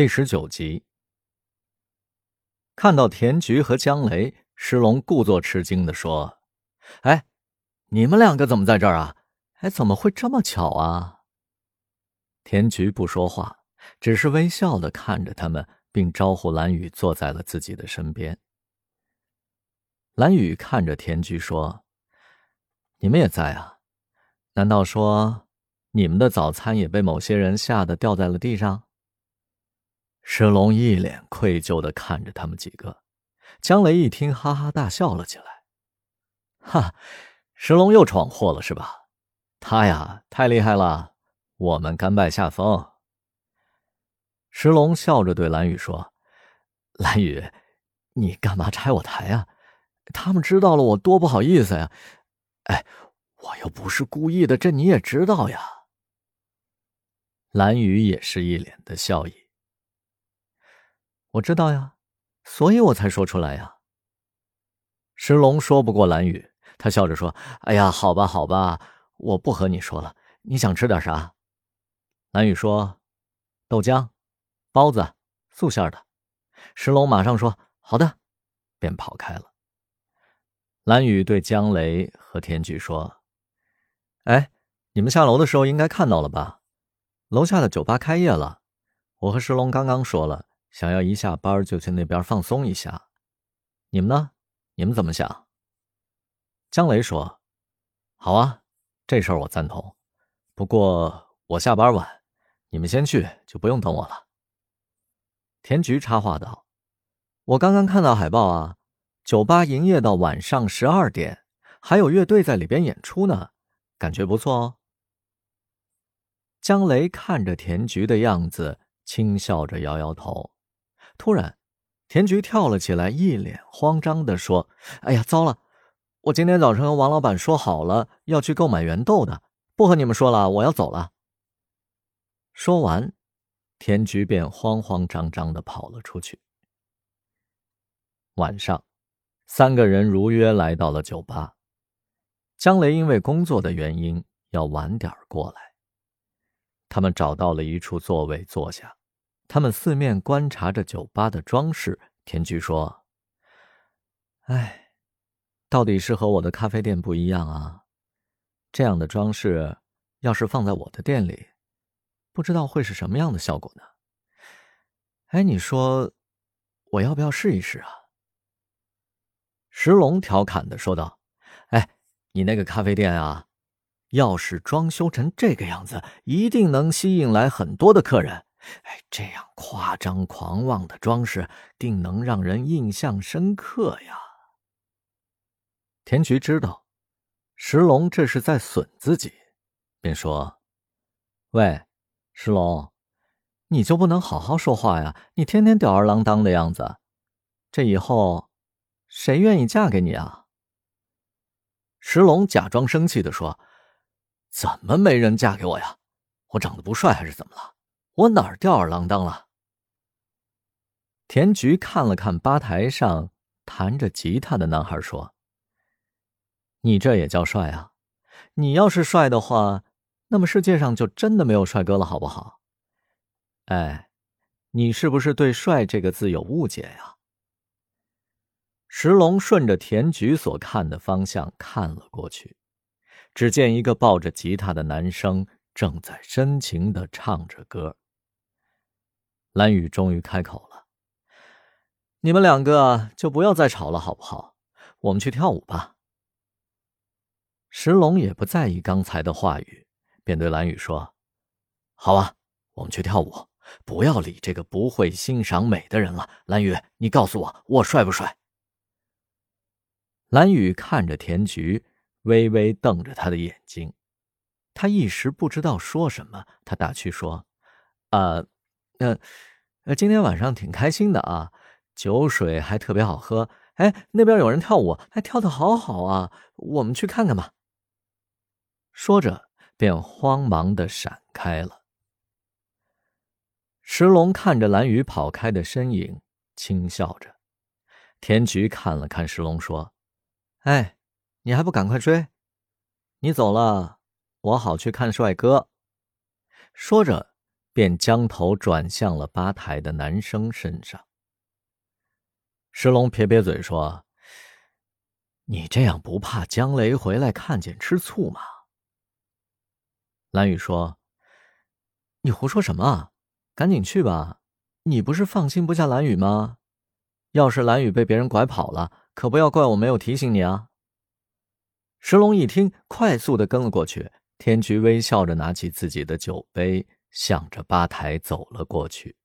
第十九集，看到田菊和江雷，石龙故作吃惊的说：“哎，你们两个怎么在这儿啊？哎，怎么会这么巧啊？”田菊不说话，只是微笑的看着他们，并招呼蓝雨坐在了自己的身边。蓝雨看着田菊说：“你们也在啊？难道说你们的早餐也被某些人吓得掉在了地上？”石龙一脸愧疚的看着他们几个，江雷一听，哈哈大笑了起来。哈，石龙又闯祸了是吧？他呀，太厉害了，我们甘拜下风。石龙笑着对蓝雨说：“蓝雨，你干嘛拆我台啊？他们知道了，我多不好意思呀！哎，我又不是故意的，这你也知道呀。”蓝雨也是一脸的笑意。我知道呀，所以我才说出来呀。石龙说不过蓝雨，他笑着说：“哎呀，好吧，好吧，我不和你说了。你想吃点啥？”蓝雨说：“豆浆、包子、素馅的。”石龙马上说：“好的。”便跑开了。蓝雨对江雷和田菊说：“哎，你们下楼的时候应该看到了吧？楼下的酒吧开业了。我和石龙刚刚说了。”想要一下班就去那边放松一下，你们呢？你们怎么想？江雷说：“好啊，这事儿我赞同。不过我下班晚，你们先去就不用等我了。”田菊插话道：“我刚刚看到海报啊，酒吧营业到晚上十二点，还有乐队在里边演出呢，感觉不错哦。”江雷看着田菊的样子，轻笑着摇摇头。突然，田菊跳了起来，一脸慌张的说：“哎呀，糟了！我今天早晨和王老板说好了要去购买原豆的，不和你们说了，我要走了。”说完，田菊便慌慌张张的跑了出去。晚上，三个人如约来到了酒吧。江雷因为工作的原因要晚点过来。他们找到了一处座位坐下。他们四面观察着酒吧的装饰。田菊说：“哎，到底是和我的咖啡店不一样啊！这样的装饰，要是放在我的店里，不知道会是什么样的效果呢？哎，你说，我要不要试一试啊？”石龙调侃的说道：“哎，你那个咖啡店啊，要是装修成这个样子，一定能吸引来很多的客人。”哎，这样夸张狂妄的装饰，定能让人印象深刻呀。田菊知道石龙这是在损自己，便说：“喂，石龙，你就不能好好说话呀？你天天吊儿郎当的样子，这以后谁愿意嫁给你啊？”石龙假装生气的说：“怎么没人嫁给我呀？我长得不帅还是怎么了？”我哪儿吊儿郎当了？田菊看了看吧台上弹着吉他的男孩，说：“你这也叫帅啊？你要是帅的话，那么世界上就真的没有帅哥了，好不好？”哎，你是不是对“帅”这个字有误解呀？石龙顺着田菊所看的方向看了过去，只见一个抱着吉他的男生正在深情的唱着歌。蓝雨终于开口了：“你们两个就不要再吵了，好不好？我们去跳舞吧。”石龙也不在意刚才的话语，便对蓝雨说：“好啊，我们去跳舞，不要理这个不会欣赏美的人了。蓝雨，你告诉我，我帅不帅？”蓝雨看着田菊，微微瞪着他的眼睛，他一时不知道说什么，他打趣说：“啊。”呃，呃，今天晚上挺开心的啊，酒水还特别好喝。哎，那边有人跳舞，还跳的好好啊，我们去看看吧。说着，便慌忙的闪开了。石龙看着蓝雨跑开的身影，轻笑着。田菊看了看石龙，说：“哎，你还不赶快追？你走了，我好去看帅哥。”说着。便将头转向了吧台的男生身上。石龙撇撇嘴说：“你这样不怕江雷回来看见吃醋吗？”蓝雨说：“你胡说什么？赶紧去吧！你不是放心不下蓝雨吗？要是蓝雨被别人拐跑了，可不要怪我没有提醒你啊！”石龙一听，快速的跟了过去。天菊微笑着拿起自己的酒杯，向着吧台走了过去。